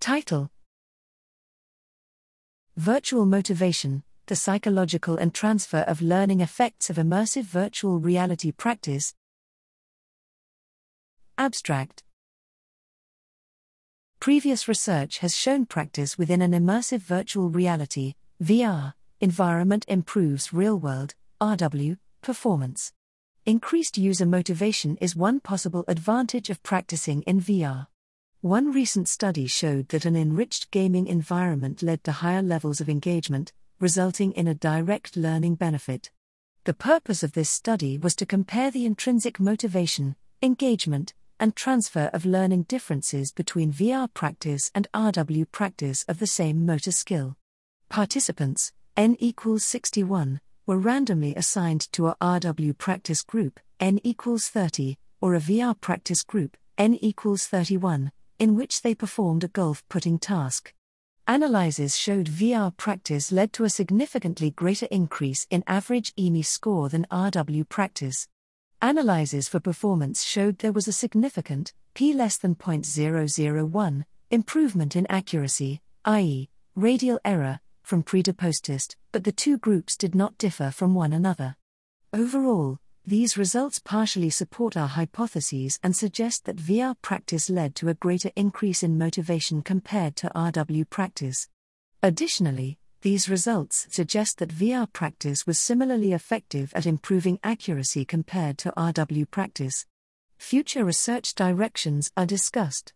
Title Virtual Motivation The Psychological and Transfer of Learning Effects of Immersive Virtual Reality Practice. Abstract Previous research has shown practice within an immersive virtual reality VR environment improves real world RW performance. Increased user motivation is one possible advantage of practicing in VR. One recent study showed that an enriched gaming environment led to higher levels of engagement, resulting in a direct learning benefit. The purpose of this study was to compare the intrinsic motivation, engagement, and transfer of learning differences between VR practice and RW practice of the same motor skill. Participants, n equals 61, were randomly assigned to a RW practice group, n equals 30, or a VR practice group, n equals 31, in which they performed a golf putting task. Analyses showed VR practice led to a significantly greater increase in average IMI score than RW practice. Analyses for performance showed there was a significant, p less than 0.001, improvement in accuracy, i.e., radial error, from pre to post test, but the two groups did not differ from one another. Overall, these results partially support our hypotheses and suggest that VR practice led to a greater increase in motivation compared to RW practice. Additionally, these results suggest that VR practice was similarly effective at improving accuracy compared to RW practice. Future research directions are discussed.